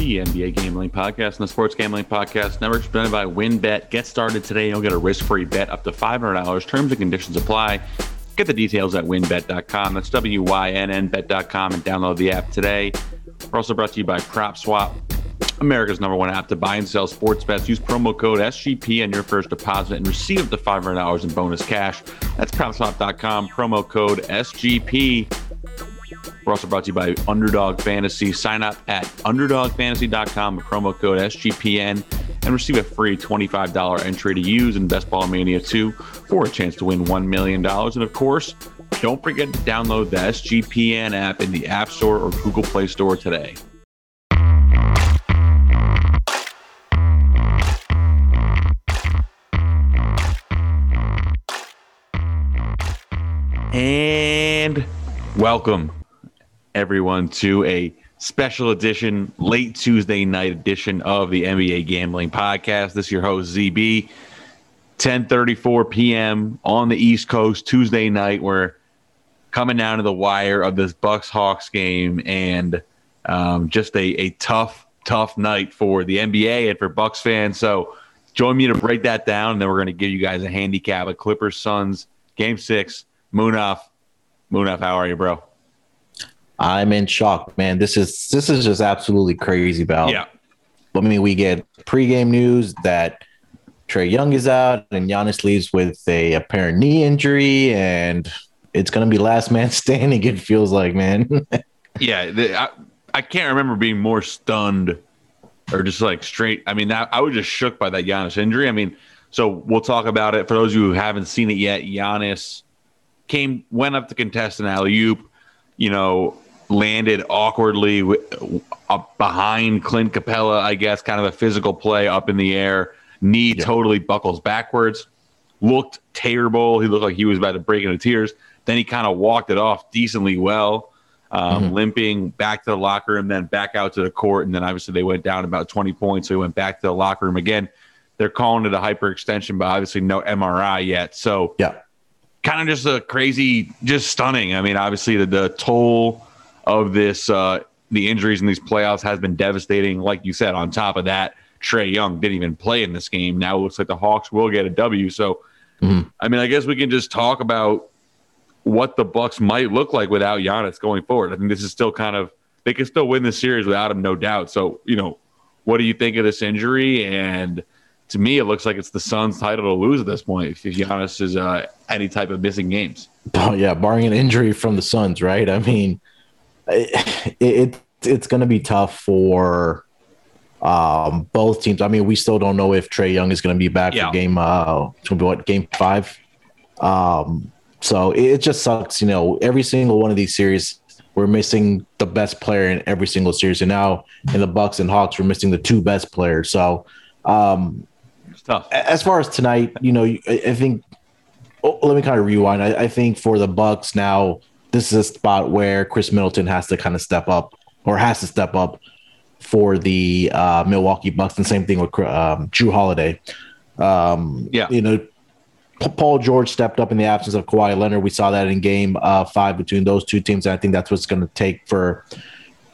the NBA Gambling Podcast and the Sports Gambling Podcast Network, presented by WynnBET. Get started today. You'll get a risk-free bet up to $500. Terms and conditions apply. Get the details at wynnbet.com. That's W-Y-N-N bet.com and download the app today. We're also brought to you by PropSwap, America's number one app to buy and sell sports bets. Use promo code SGP on your first deposit and receive up to $500 in bonus cash. That's PropSwap.com, promo code SGP. We're also brought to you by Underdog Fantasy. Sign up at UnderdogFantasy.com with promo code SGPN and receive a free $25 entry to use in Best Ball Mania 2 for a chance to win $1 million. And of course, don't forget to download the SGPN app in the App Store or Google Play Store today. And welcome everyone to a special edition, late Tuesday night edition of the NBA Gambling Podcast. This is your host ZB. 10:34 p.m. on the East Coast Tuesday night. We're coming down to the wire of this Bucks Hawks game, and um, just a, a tough, tough night for the NBA and for Bucks fans. So join me to break that down, and then we're going to give you guys a handicap of Clippers Suns Game Six. Munaf, Munaf, how are you, bro? I'm in shock, man. This is this is just absolutely crazy, Val. Yeah. I mean, we get pregame news that Trae Young is out and Giannis leaves with a apparent knee injury, and it's gonna be last man standing. It feels like, man. yeah, the, I, I can't remember being more stunned or just like straight. I mean, that, I was just shook by that Giannis injury. I mean, so we'll talk about it for those of you who haven't seen it yet. Giannis came went up to contest an alley oop, you know, landed awkwardly up behind Clint Capela, I guess, kind of a physical play up in the air. Knee yeah. totally buckles backwards. Looked terrible. He looked like he was about to break into tears. Then he kind of walked it off decently well, um, mm-hmm. limping back to the locker room, then back out to the court. And then obviously they went down about 20 points. So he went back to the locker room again. They're calling it a hyperextension, but obviously no MRI yet. So, yeah, kind of just a crazy, just stunning. I mean, obviously the, the toll of this, uh, the injuries in these playoffs has been devastating. Like you said, on top of that, Trae Young didn't even play in this game. Now it looks like the Hawks will get a W. So, mm-hmm. I mean, I guess we can just talk about what the Bucks might look like without Giannis going forward. I think this is still kind of they can still win the series without him, no doubt. So, you know, what do you think of this injury? And to me, it looks like it's the Suns' title to lose at this point if Giannis is uh, any type of missing games. Oh yeah, barring an injury from the Suns, right? I mean, it, it it's going to be tough for um, both teams. I mean, we still don't know if Trae Young is going to be back yeah. for game uh, what game five. Um, so it just sucks. You know, every single one of these series, we're missing the best player in every single series, and now in the Bucks and Hawks, we're missing the two best players. So um. As far as tonight, you know, I think. Oh, let me kind of rewind. I, I think for the Bucks now, this is a spot where Khris Middleton has to kind of step up or has to step up for the uh, Milwaukee Bucks. And same thing with um, Jrue Holiday. Um, yeah, you know, Paul George stepped up in the absence of Kawhi Leonard. We saw that in Game uh, Five between those two teams. And I think that's what's going to take for,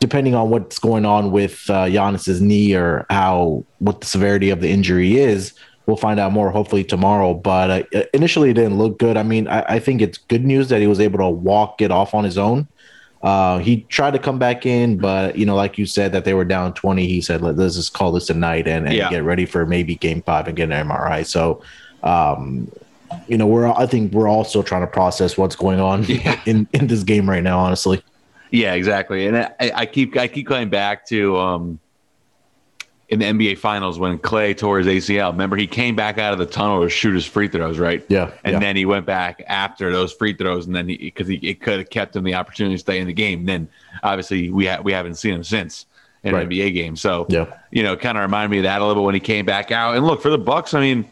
depending on what's going on with uh, Giannis's knee or how what the severity of the injury is we'll find out more hopefully tomorrow. But uh, initially, it didn't look good. I mean, I, I, think it's good news that he was able to walk it off on his own. Uh, he tried to come back in, but you know, like you said, that they were down twenty. He said, "Let's just call this a night and, and yeah. get ready for maybe Game Five and get an MRI." So, um, you know, we're I think we're all still trying to process what's going on yeah. in in this game right now. Honestly. Yeah, exactly. And I, I keep I keep going back to um, in the NBA Finals when Clay tore his ACL. Remember, he came back out of the tunnel to shoot his free throws, right? Yeah. And yeah. then he went back after those free throws, and then because he, he, it could have kept him the opportunity to stay in the game. And then obviously we ha- we haven't seen him since in right. an NBA game. So yeah. you know, kind of reminded me of that a little bit when he came back out. And look for the Bucks. I mean,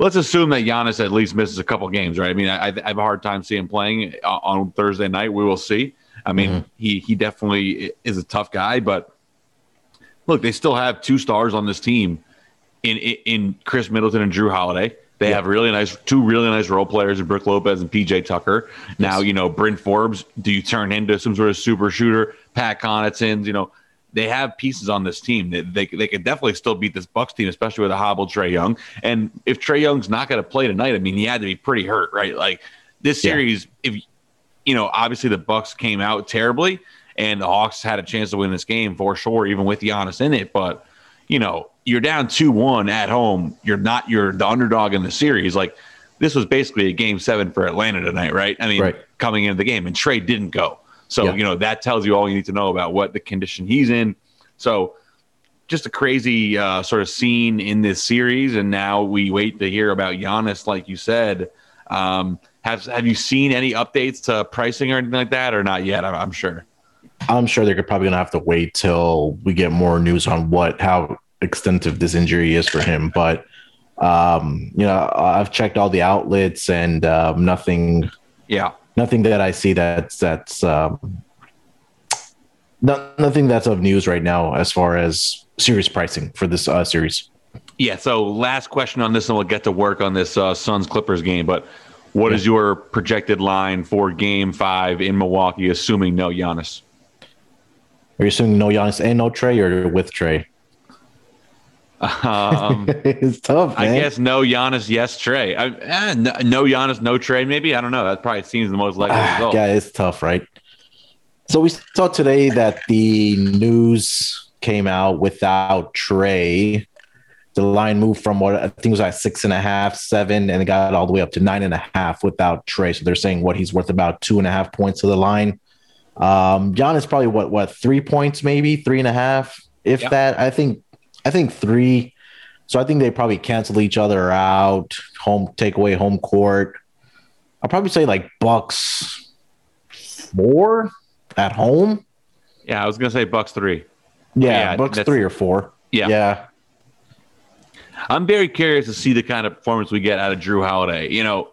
let's assume that Giannis at least misses a couple games, right? I mean, I, I have a hard time seeing him playing on Thursday night. We will see. I mean, mm-hmm. he he definitely is a tough guy, but look, they still have two stars on this team in in, in Khris Middleton and Jrue Holiday. They yeah. have really nice two really nice role players in Brook Lopez and PJ Tucker. Yes. Now, you know, Bryn Forbes, do you turn into some sort of super shooter? Pat Connaughton, you know, they have pieces on this team that they, they could definitely still beat this Bucks team, especially with a hobbled Trae Young. And if Trae Young's not going to play tonight, I mean, he had to be pretty hurt, right? Like this series, yeah. if you know, obviously the Bucks came out terribly, and the Hawks had a chance to win this game for sure, even with Giannis in it. But you know, you're down two one at home. You're not you're the underdog in the series. Like this was basically a game seven for Atlanta tonight, right? I mean, right. coming into the game, and Trae didn't go. So, yeah. you know, that tells you all you need to know about what the condition he's in. So, just a crazy uh, sort of scene in this series. And now we wait to hear about Giannis, like you said. Um, have Have you seen any updates to pricing or anything like that, or not yet? I'm, I'm sure. I'm sure they're probably gonna have to wait till we get more news on what how extensive this injury is for him. But um, you know, I've checked all the outlets and um, nothing. Yeah, nothing that I see that's that's um, not, nothing that's of news right now as far as series pricing for this uh, series. Yeah. So last question on this, and we'll get to work on this uh, Suns Clippers game. But what yeah. is your projected line for Game Five in Milwaukee, assuming no Giannis? Are you assuming no Giannis and no Trae, or with Trae? Um, it's tough. Man. I guess no Giannis, yes Trae. I, eh, no, no Giannis, no Trae. Maybe I don't know. That probably seems the most likely ah, result. Yeah, it's tough, right? So we saw today that the news came out without Trae. The line moved from what I think was like six and a half, seven, and it got all the way up to nine and a half without Trae. So they're saying what he's worth about two and a half points to the line. Um, Giannis probably what what three points, maybe three and a half, if yep. that. I think I think three. So I think they probably cancel each other out. Home take away home court. I'll probably say like Bucks four at home. Yeah, I was gonna say Bucks three. Yeah, yeah Bucks three or four. Yeah, yeah. I'm very curious to see the kind of performance we get out of Jrue Holiday. You know,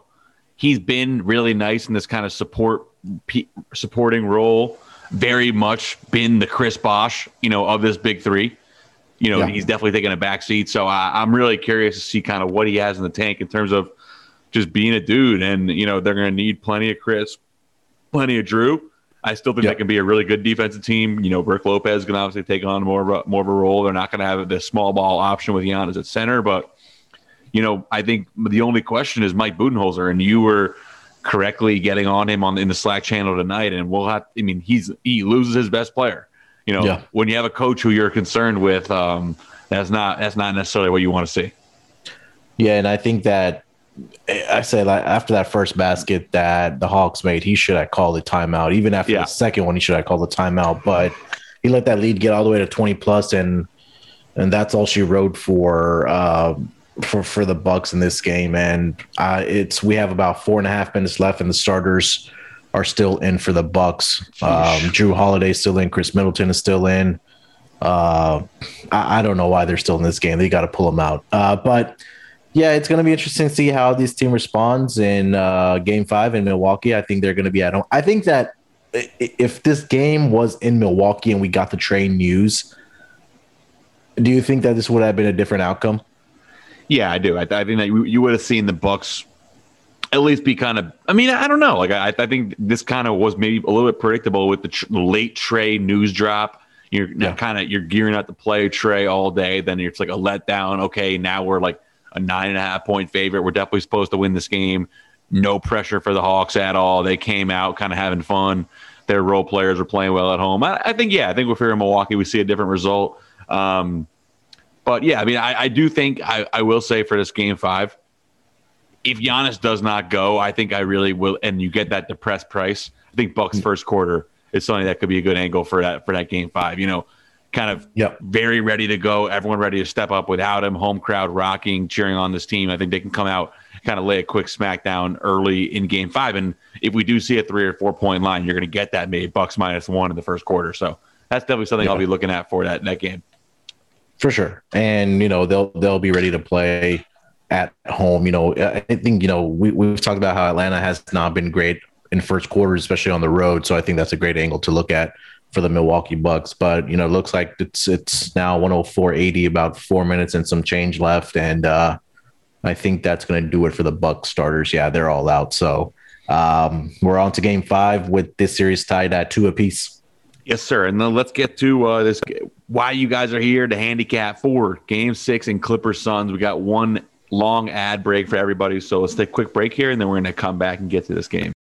he's been really nice in this kind of support supporting role. Very much been the Chris Bosh, you know, of this big three you know, yeah. he's definitely taking a back seat. So I, am really curious to see kind of what he has in the tank in terms of just being a dude. And, you know, they're going to need plenty of Khris, plenty of Jrue. I still think yep. that can be a really good defensive team. You know, Brook Lopez can obviously take on more of a, more of a role. They're not going to have this small ball option with Giannis at center, but you know, I think the only question is Mike Budenholzer, and you were correctly getting on him on in the Slack channel tonight. And we'll have, I mean, he's he loses his best player. You know, yeah. when you have a coach who you're concerned with, um, that's not that's not necessarily what you want to see. Yeah, and I think that I say like after that first basket that the Hawks made, he should have called a timeout. Even after yeah. the second one, he should have called a timeout. But he let that lead get all the way to twenty plus, and and that's all she wrote for uh, for for the Bucks in this game. And uh, it's we have about four and a half minutes left, and the starters are still in for the Bucks. Um, Jrue Holiday still in. Khris Middleton is still in. Uh, I, I, don't know why they're still in this game. They got to pull them out. Uh, but yeah, it's going to be interesting to see how this team responds in uh, Game Five in Milwaukee. I think they're going to be at home. I think that if this game was in Milwaukee and we got the train news, do you think that this would have been a different outcome? Yeah, I do. I, I think that you, you would have seen the Bucks at least be kind of. I mean, I don't know. Like, I, I think this kind of was maybe a little bit predictable with the tr- late Trae news drop. You're yeah. kind of you're gearing up to play Trae all day. Then it's like a letdown. Okay, now we're like a nine and a half point favorite. We're definitely supposed to win this game. No pressure for the Hawks at all. They came out kind of having fun. Their role players were playing well at home. I, I think, yeah, I think if we're in Milwaukee, we see a different result. Um, but yeah, I mean, I, I do think I, I will say for this game five, if Giannis does not go, I think I really will. And you get that depressed price. I think Bucks mm. first quarter is something that could be a good angle for that for that game five. You know, kind of yep. very ready to go. Everyone ready to step up without him. Home crowd rocking, cheering on this team. I think they can come out, kind of lay a quick smackdown early in game five. And if we do see a three or four point line, you're going to get that maybe Bucks minus one in the first quarter. So that's definitely something I'll be looking at for that that game. For sure, and you know they'll they'll be ready to play at home. You know, I think, you know, we, we've talked about how Atlanta has not been great in first quarters, especially on the road. So I think that's a great angle to look at for the Milwaukee Bucks. But, you know, it looks like it's it's now 104.80, about four minutes and some change left. And uh, I think that's going to do it for the Bucks starters. Yeah, they're all out. So um, we're on to game five with this series tied at two apiece. Yes, sir. And then let's get to uh, this. Why you guys are here to handicap for Game Six and Clippers Suns. We got one long ad break for everybody, so let's take a quick break here, and then we're going to come back and get to this game.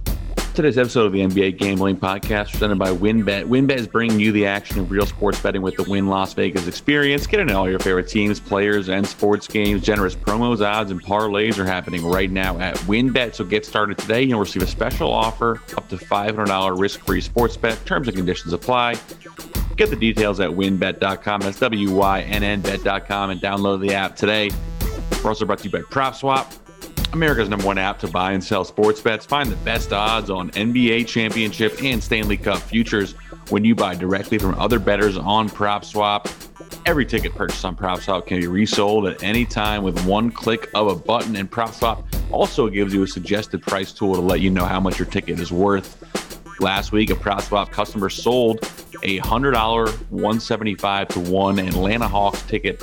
Today's episode of the NBA Gambling Podcast presented by WynnBET. WynnBET is bringing you the action of real sports betting with the Wynn Las Vegas experience. Get in all your favorite teams, players, and sports games. Generous promos, odds, and parlays are happening right now at WynnBET. So get started today. You'll receive a special offer up to $500 risk-free sports bet. Terms and conditions apply. Get the details at wynnbet.com. That's W-Y-N-N bet.com and download the app today. We're also brought to you by PropSwap. America's number one app to buy and sell sports bets. Find the best odds on NBA championship and Stanley Cup futures when you buy directly from other bettors on PropSwap. Every ticket purchased on PropSwap can be resold at any time with one click of a button. And PropSwap also gives you a suggested price tool to let you know how much your ticket is worth. Last week, a PropSwap customer sold a $100 175 to 1 Atlanta Hawks ticket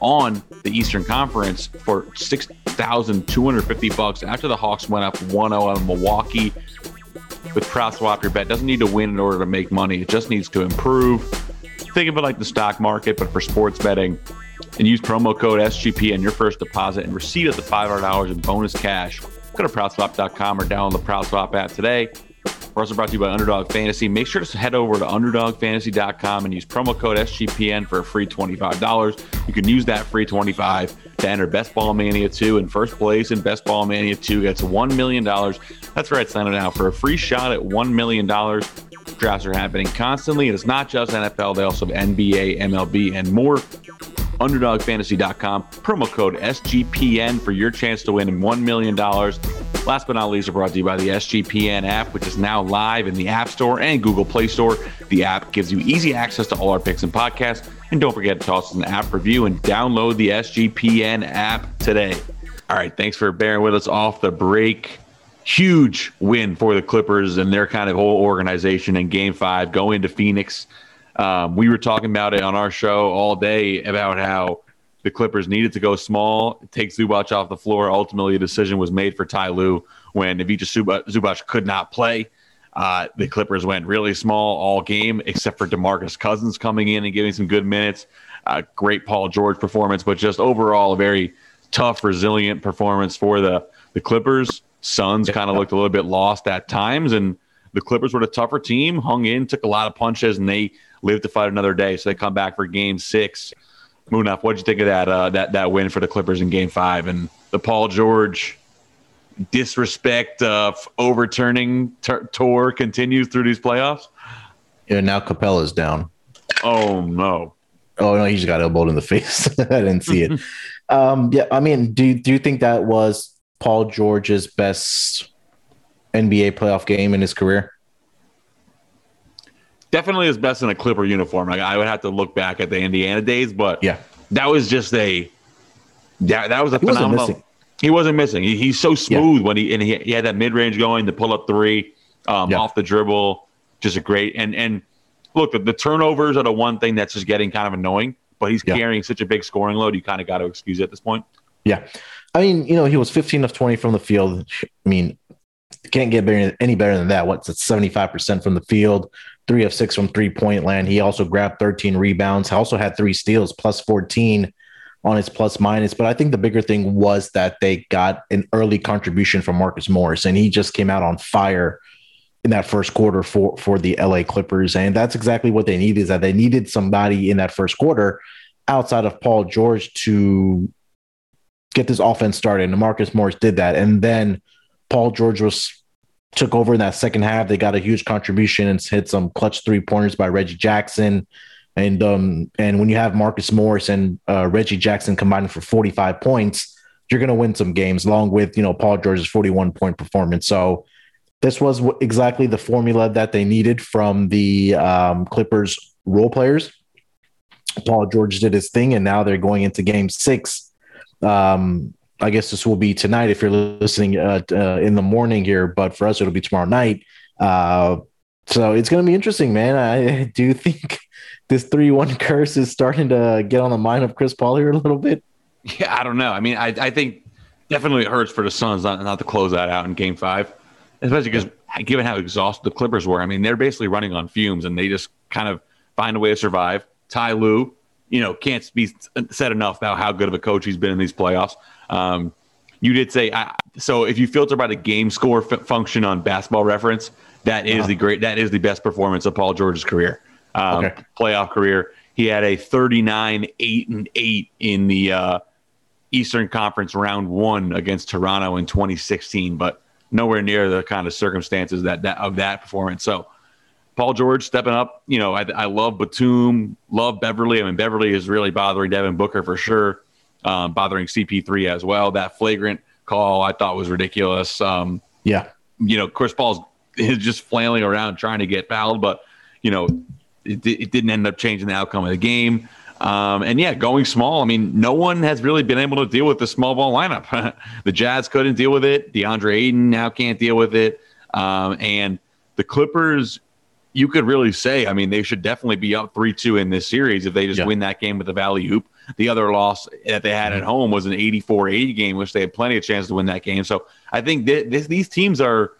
on the Eastern Conference for 6,250 bucks after the Hawks went up 1-0 on Milwaukee. With PropSwap, your bet doesn't need to win in order to make money. It just needs to improve. Think of it like the stock market, but for sports betting. And use promo code SGP on your first deposit and receive up to $500 in bonus cash. Go to PropSwap.com or download the PropSwap app today. We're also brought to you by Underdog Fantasy. Make sure to head over to UnderdogFantasy.com and use promo code SGPN for a free $25. You can use that free 25 to enter Best Ball Mania 2 in first place, and Best Ball Mania 2 gets $1 million. That's right, sign it now for a free shot at $1 million. Drafts are happening constantly, and it's not just NFL, they also have NBA, MLB, and more. UnderdogFantasy.com, promo code SGPN for your chance to win $1 million. Last but not least, are brought to you by the SGPN app, which is now live in the App Store and Google Play Store. The app gives you easy access to all our picks and podcasts. And don't forget to toss us an app review and download the SGPN app today. All right, thanks for bearing with us off the break. Huge win for the Clippers and their kind of whole organization in game five, going to Phoenix. Um, we were talking about it on our show all day about how the Clippers needed to go small, take Zubac off the floor. Ultimately, a decision was made for Ty Lue when Ivica Zubac could not play. Uh, the Clippers went really small all game, except for DeMarcus Cousins coming in and giving some good minutes. Uh, great Paul George performance, but just overall a very tough, resilient performance for the the Clippers. Suns kind of looked a little bit lost at times, and the Clippers were the tougher team, hung in, took a lot of punches, and they live to fight another day. So they come back for Game Six. Munaf, what'd you think of that uh, that that win for the Clippers in Game Five and the Paul George disrespect uh, overturning tour continues through these playoffs? Yeah, now Capela's down. Oh no! Oh no, he just got elbowed in the face. I didn't see it. um, yeah, I mean, do do you think that was Paul George's best NBA playoff game in his career? Definitely his best in a Clipper uniform. Like I would have to look back at the Indiana days, but yeah, that was just a that that was a he phenomenal. Wasn't he wasn't missing. He, he's so smooth yeah. when he and he, he had that mid range going, the pull up three, um, yeah. off the dribble, just a great and and look the, the, turnovers are the one thing that's just getting kind of annoying. But he's yeah. carrying such a big scoring load, you kind of got to excuse it at this point. Yeah, I mean, you know, he was 15 of 20 from the field. I mean, can't get better, any better than that. What's it, 75% from the field, three of six from three point land. He also grabbed 13 rebounds, also had three steals, plus 14 on his plus minus. But I think the bigger thing was that they got an early contribution from Marcus Morris, and he just came out on fire in that first quarter for for the LA Clippers. And that's exactly what they needed is that they needed somebody in that first quarter outside of Paul George to get this offense started. And Marcus Morris did that. And then Paul George was took over in that second half. They got a huge contribution and hit some clutch three pointers by Reggie Jackson. And um and when you have Marcus Morris and uh, Reggie Jackson combining for 45 points, you're going to win some games along with, you know, Paul George's 41 point performance. So this was exactly the formula that they needed from the um, Clippers role players. Paul George did his thing, and now they're going into game six. Um, I guess this will be tonight if you're listening uh, uh, in the morning here, but for us, it'll be tomorrow night. Uh, so it's going to be interesting, man. I do think this 3 1 curse is starting to get on the mind of Chris Paul here a little bit. Yeah, I don't know. I mean, I, I think definitely it hurts for the Suns not, not to close that out in game five, especially because given how exhausted the Clippers were. I mean, they're basically running on fumes and they just kind of find a way to survive. Ty Lue, you know, can't be said enough about how good of a coach he's been in these playoffs. Um, you did say I, so. If you filter by the game score f- function on Basketball Reference, that is uh-huh. the great. That is the best performance of Paul George's career, um, okay. playoff career. He had a 39, eight and eight in the uh, Eastern Conference round one against Toronto in 2016, but nowhere near the kind of circumstances that, that of that performance. So Paul George stepping up. You know, I, I love Batum, love Beverley. I mean, Beverley is really bothering Devin Booker for sure, um, bothering CP3 as well. That flagrant call I thought was ridiculous. Um, yeah. You know, Chris Paul's is just flailing around trying to get fouled, but, you know, it, it didn't end up changing the outcome of the game. Um, and yeah, going small. I mean, no one has really been able to deal with the small ball lineup. the Jazz couldn't deal with it. DeAndre Ayton now can't deal with it. Um, and the Clippers, you could really say, I mean, they should definitely be up 3 2 in this series if they just yeah. win that game with the Valley-Oop. The other loss that they had at mm-hmm. home was an 84 80 game, which they had plenty of chance to win that game. So I think th- this, these teams are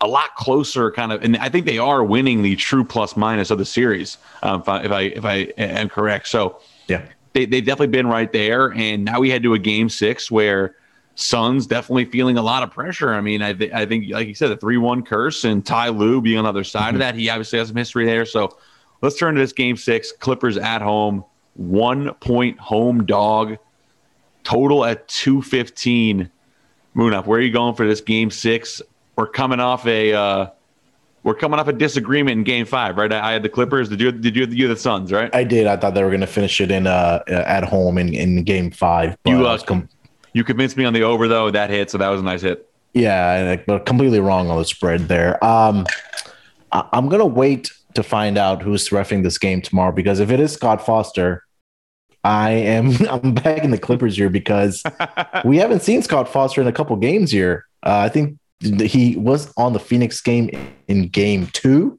a lot closer, kind of, and I think they are winning the true plus minus of the series. Um, if, I, if I if I am correct, so yeah, they they've definitely been right there. And now we head to a game six where Suns definitely feeling a lot of pressure. I mean, I, th- I think, like you said, the 3 1 curse and Ty Lue being on the other side mm-hmm. of that. He obviously has some history there. So let's turn to this game six. Clippers at home, one point home dog, total at 215. Munaf. Where are you going for this game six? we're coming off a uh, we're coming off a disagreement in Game Five, right? I, I had the Clippers. Did you? Did you? You the Suns, right? I did. I thought they were going to finish it in uh at home in, in Game Five. you uh, com- you convinced me on the over though. That hit, so that was a nice hit. Yeah, but completely wrong on the spread there. Um, I, I'm gonna wait to find out who's refing this game tomorrow because if it is Scott Foster, I am I'm back in the Clippers here because we haven't seen Scott Foster in a couple games here. Uh, I think he was on the Phoenix game in game two,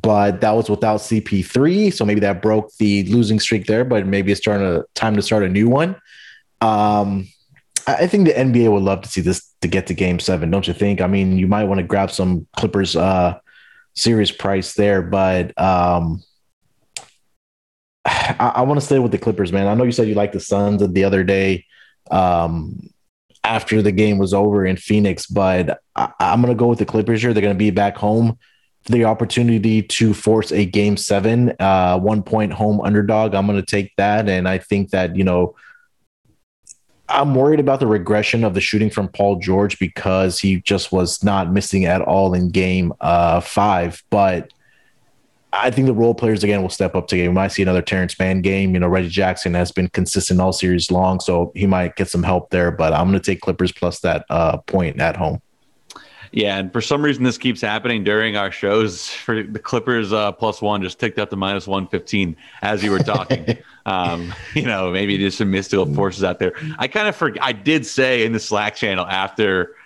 but that was without CP3. So maybe that broke the losing streak there, but maybe it's starting to time to start a new one. Um, I think the NBA would love to see this to get to game seven, don't you think? I mean, you might want to grab some Clippers uh series price there, but um I, I want to stay with the Clippers, man. I know you said you like the Suns the other day. Um, after the game was over in Phoenix, but I, am going to go with the Clippers here. They're going to be back home. The opportunity to force a game seven, uh, one point home underdog. I'm going to take that. And I think that, you know, I'm worried about the regression of the shooting from Paul George because he just was not missing at all in game uh, five. But I think the role players again will step up to game. We might see another Terance Mann game. You know, Reggie Jackson has been consistent all series long, so he might get some help there. But I'm going to take Clippers plus that uh, point at home. Yeah, and for some reason this keeps happening during our shows. For the Clippers uh, plus one just ticked up to minus one fifteen as you were talking. um, you know, maybe there's some mystical forces out there. I kind of forgot. I did say in the Slack channel after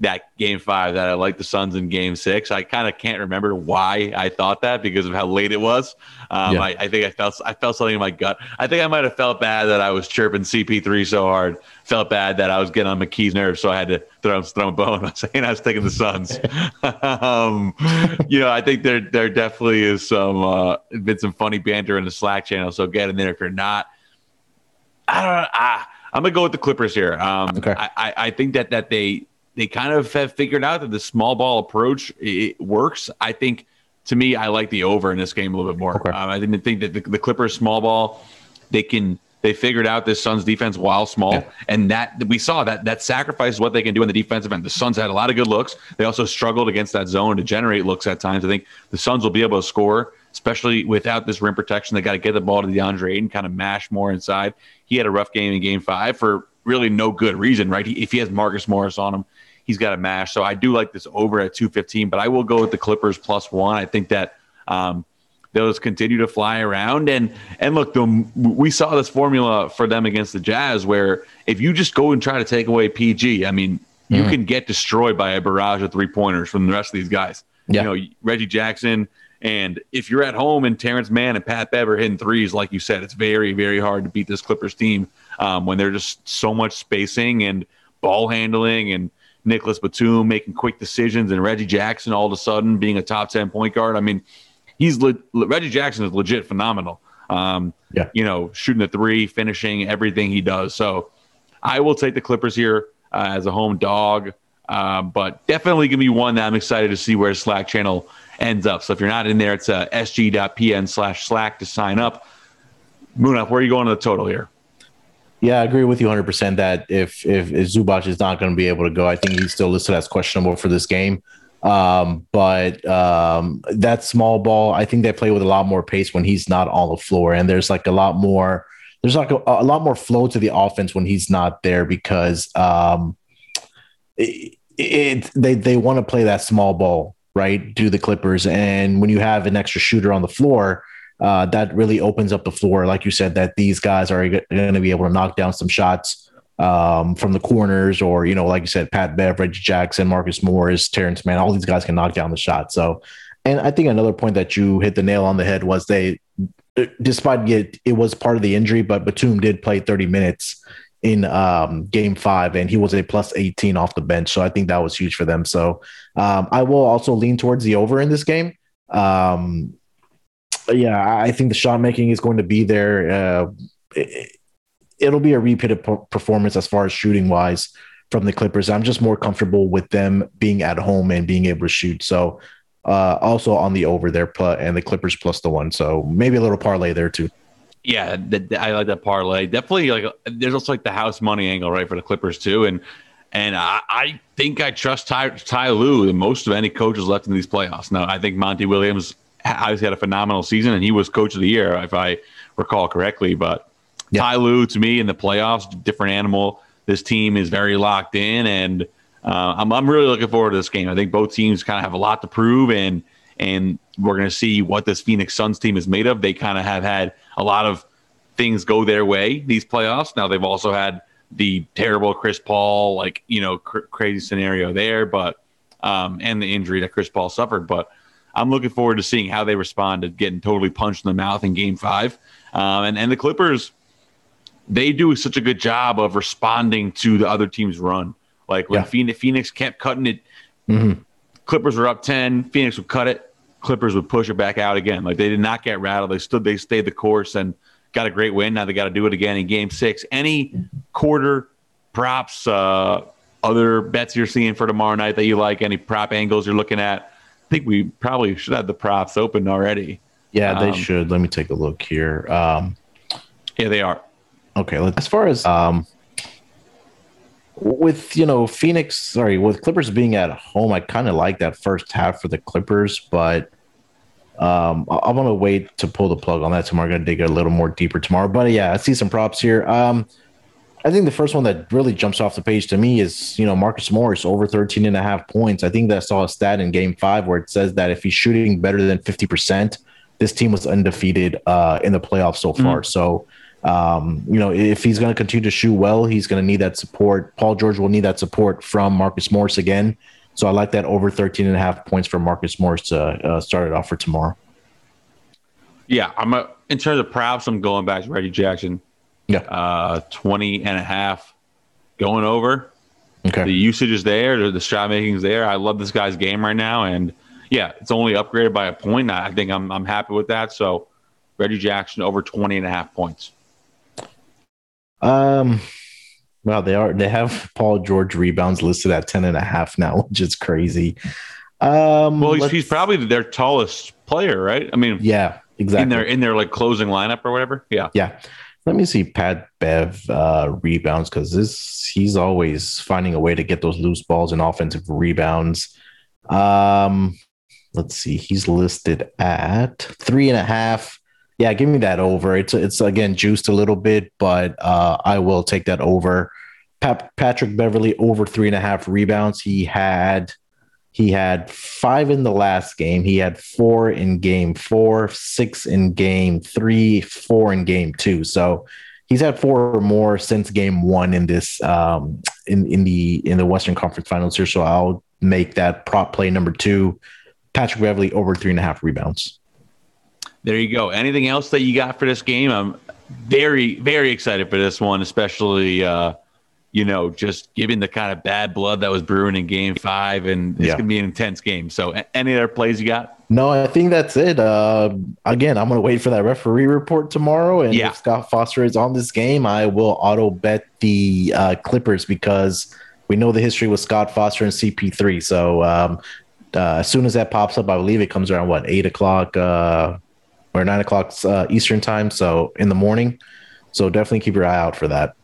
that game five that I like the Suns in game six. I kind of can't remember why I thought that because of how late it was. Um, yeah. I, I, think I felt I felt something in my gut. I think I might have felt bad that I was chirping CP3 so hard. Felt bad that I was getting on McKee's nerves, so I had to throw him throw him a bone by saying I was taking the Suns. um, you know, I think there there definitely is some uh, been some funny banter in the Slack channel. So get in there if you're not. I don't know. Ah, I'm gonna go with the Clippers here. Um, okay. I, I think that that they they kind of have figured out that the small ball approach it works. I think to me, I like the over in this game a little bit more. Okay. Um, I didn't think that the, the, Clippers small ball, they can they figured out this Suns defense while small, yeah. and that we saw that that sacrifices what they can do in the defensive end. The Suns had a lot of good looks. They also struggled against that zone to generate looks at times. I think the Suns will be able to score, especially without this rim protection. They got to get the ball to DeAndre Ayton, kind of mash more inside. He had a rough game in Game Five for really no good reason, right? He, if he has Marcus Morris on him, he's got a mash. So I do like this over at 215, but I will go with the Clippers plus one. I think that um, they'll just continue to fly around. And and look, the, we saw this formula for them against the Jazz, where if you just go and try to take away PG, I mean, mm-hmm. you can get destroyed by a barrage of three pointers from the rest of these guys. Yeah. You know, Reggie Jackson. And if you're at home and Terance Mann and Pat Bev are hitting threes, like you said, it's very, very hard to beat this Clippers team um, when they're just so much spacing and ball handling and Nicolas Batum making quick decisions and Reggie Jackson all of a sudden being a top 10 point guard. I mean, he's le- Reggie Jackson is legit phenomenal. Um, Yeah. you know, shooting the three, finishing everything he does. So I will take the Clippers here uh, as a home dog, uh, but definitely gonna be one that I'm excited to see where Slack channel ends up. So if you're not in there, it's uh, sg.pn slash Slack to sign up. Munaf, where are you going to the total here? Yeah, I agree with you 100% that if, if, if Zubac is not going to be able to go, I think he's still listed as questionable for this game. Um, but um, that small ball, I think they play with a lot more pace when he's not on the floor. And there's like a lot more, there's like a, a lot more flow to the offense when he's not there because um, it, it they, they want to play that small ball, right? Do the Clippers. And when you have an extra shooter on the floor, uh, that really opens up the floor, like you said, that these guys are going to be able to knock down some shots um, from the corners, or you know, like you said, Pat Beveridge, Jackson, Marcus Morris, Terance Mann, all these guys can knock down the shot. So, and I think another point that you hit the nail on the head was they, despite it, it was part of the injury, but Batum did play 30 minutes in um, game five and he was a plus 18 off the bench. So I think that was huge for them. So um, I will also lean towards the over in this game. Um, yeah, I think the shot making is going to be there. Uh, it, it'll be a repeated performance as far as shooting wise from the Clippers. I'm just more comfortable with them being at home and being able to shoot. So uh, also on the over there put and the Clippers plus the one. So maybe a little parlay there too. Yeah, the, the, I like that parlay. Definitely, like there's also like the house money angle, right, for the Clippers too, and and I, I think I trust Ty, Ty Lue the most of any coaches left in these playoffs. Now, I think Monty Williams obviously had a phenomenal season, and he was coach of the year, if I recall correctly. But yeah. Ty Lue, to me, in the playoffs, different animal. This team is very locked in, and uh, I'm, I'm really looking forward to this game. I think both teams kind of have a lot to prove, and and we're going to see what this Phoenix Suns team is made of. They kind of have had a lot of things go their way these playoffs. Now they've also had the terrible Chris Paul, like you know, cr- crazy scenario there, but um, and the injury that Chris Paul suffered. But I'm looking forward to seeing how they respond to getting totally punched in the mouth in Game Five. Um, and and the Clippers, they do such a good job of responding to the other team's run. Like when yeah. Phoenix, Phoenix kept cutting it, mm-hmm. Clippers were up ten. Phoenix would cut it. Clippers would push it back out again. Like they did not get rattled. They stood. They stayed the course and got a great win. Now they got to do it again in Game Six. Any quarter props, uh, other bets you're seeing for tomorrow night that you like? Any prop angles you're looking at? I think we probably should have the props open already. Yeah, they um, should. Let me take a look here. Um, yeah, they are. Okay, as far as um, with you know Phoenix, sorry, with Clippers being at home, I kind of like that first half for the Clippers, but um, I'm gonna wait to pull the plug on that tomorrow. I'm gonna dig a little more deeper tomorrow. But yeah, I see some props here. Um, I think the first one that really jumps off the page to me is, you know, Marcus Morris over 13 and a half points. I think that I saw a stat in game five where it says that if he's shooting better than 50%, this team was undefeated uh, in the playoffs so far. Mm. So, um, you know, if he's going to continue to shoot well, he's going to need that support. Paul George will need that support from Marcus Morris again. So I like that over 13 and a half points for Marcus Morris to uh, start it off for tomorrow. Yeah, I'm a, in terms of props, I'm going back to Reggie Jackson. Yeah. Uh, 20 and a half going over. Okay. The usage is there. The shot making is there. I love this guy's game right now. And yeah, it's only upgraded by a point. I think I'm, I'm happy with that. So Reggie Jackson over 20 and a half points. Um, well, they are, they have Paul George rebounds listed at 10 and a half now, which is crazy. Um, well, he's, he's probably their tallest player, right? I mean, yeah, exactly. In their, in their like closing lineup or whatever. Yeah. Yeah. Let me see Pat Bev uh, rebounds because this he's always finding a way to get those loose balls and offensive rebounds. Um, let's see, he's listed at three and a half. Yeah, give me that over. It's it's again juiced a little bit, but uh, I will take that over. Pat, Patrick Beverley over three and a half rebounds. He had he had five in the last game. He had four in game four, six in game three, four in game two. So he's had four or more since game one in this um, in in the in the Western Conference Finals here. So I'll make that prop play number two. Patrick Beverley over three and a half rebounds. There you go. Anything else that you got for this game? I'm very very excited for this one, especially. Uh, you know, just given the kind of bad blood that was brewing in game five, and it's yeah. going to be an intense game. So, any other plays you got? No, I think that's it. Uh, again, I'm gonna wait for that referee report tomorrow, and Yeah. if Scott Foster is on this game, I will auto bet the uh, Clippers because we know the history with Scott Foster and CP3. So um, uh, as soon as that pops up, I believe it comes around what eight o'clock uh, or nine o'clock uh, Eastern time, so in the morning. So definitely keep your eye out for that.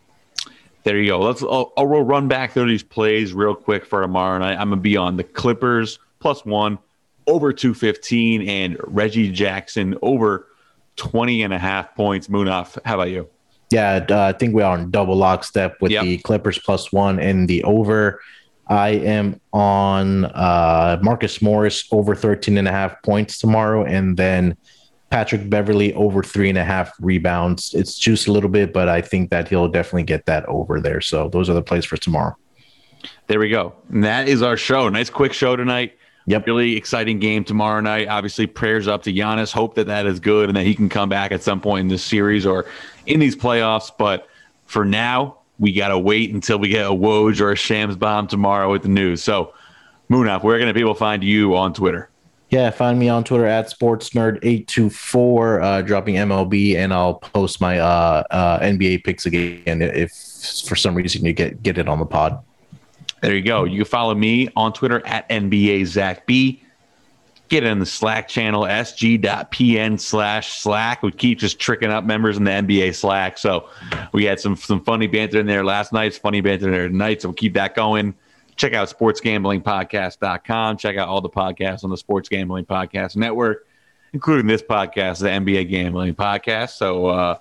There you go. Let's. I'll, I'll run back through these plays real quick for tomorrow night. I'm gonna be on the Clippers plus one over 215 and Reggie Jackson over 20 and a half points. Munaf. How about you? Yeah, uh, I think we are on double lockstep with Yep. the Clippers plus one and the over. I am on uh, Marcus Morris over 13 and a half points tomorrow, and then Patrick Beverley over three and a half rebounds. It's juiced a little bit, but I think that he'll definitely get that over there. So those are the plays for tomorrow. There we go. And that is our show. Nice quick show tonight. Yep. Really exciting game tomorrow night. Obviously, prayers up to Giannis. Hope that that is good and that he can come back at some point in this series or in these playoffs. But for now, we got to wait until we get a Woj or a Shams bomb tomorrow with the news. So, Munaf, where can people find you on Twitter? Yeah, find me on Twitter at sportsnerd824, uh, dropping MLB, and I'll post my uh, uh, NBA picks again if for some reason you get get it on the pod. There you go. You can follow me on Twitter at NBA Zach B. Get in the Slack channel, sg.pn slash Slack. We keep just tricking up members in the NBA Slack. So we had some some funny banter in there last night, funny banter in there tonight. So we'll keep that going. Check out sportsgamblingpodcast.com. Check out all the podcasts on the Sports Gambling Podcast Network, including this podcast, the NBA Gambling Podcast. So uh,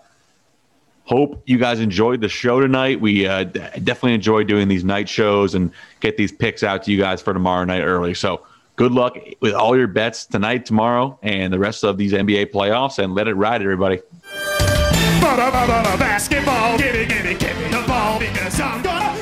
hope you guys enjoyed the show tonight. We uh, definitely enjoy doing these night shows and get these picks out to you guys for tomorrow night early. So good luck with all your bets tonight, tomorrow, and the rest of these NBA playoffs. And let it ride, everybody. Basketball, give me, give me, give me the ball because I'm going